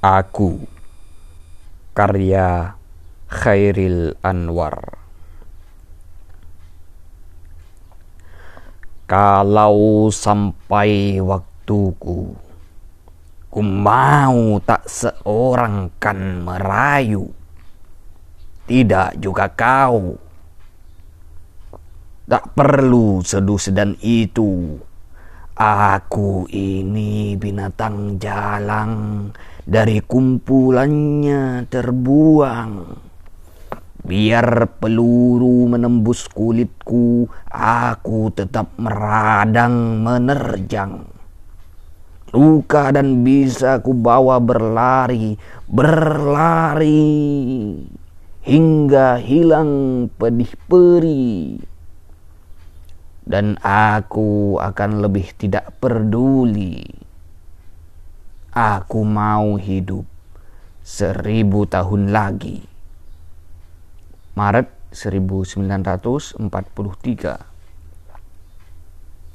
Aku. Karya Khairil Anwar. Kalau sampai waktuku Ku mau tak seorang kan merayu. Tidak juga kau. Tak perlu seduh sedan itu Aku ini binatang jalang dari kumpulannya terbuang. Biar peluru menembus kulitku, aku tetap meradang menerjang. Luka dan bisa ku bawa berlari, berlari hingga hilang pedih perih dan aku akan lebih tidak peduli. Aku mau hidup seribu tahun lagi. Maret 1943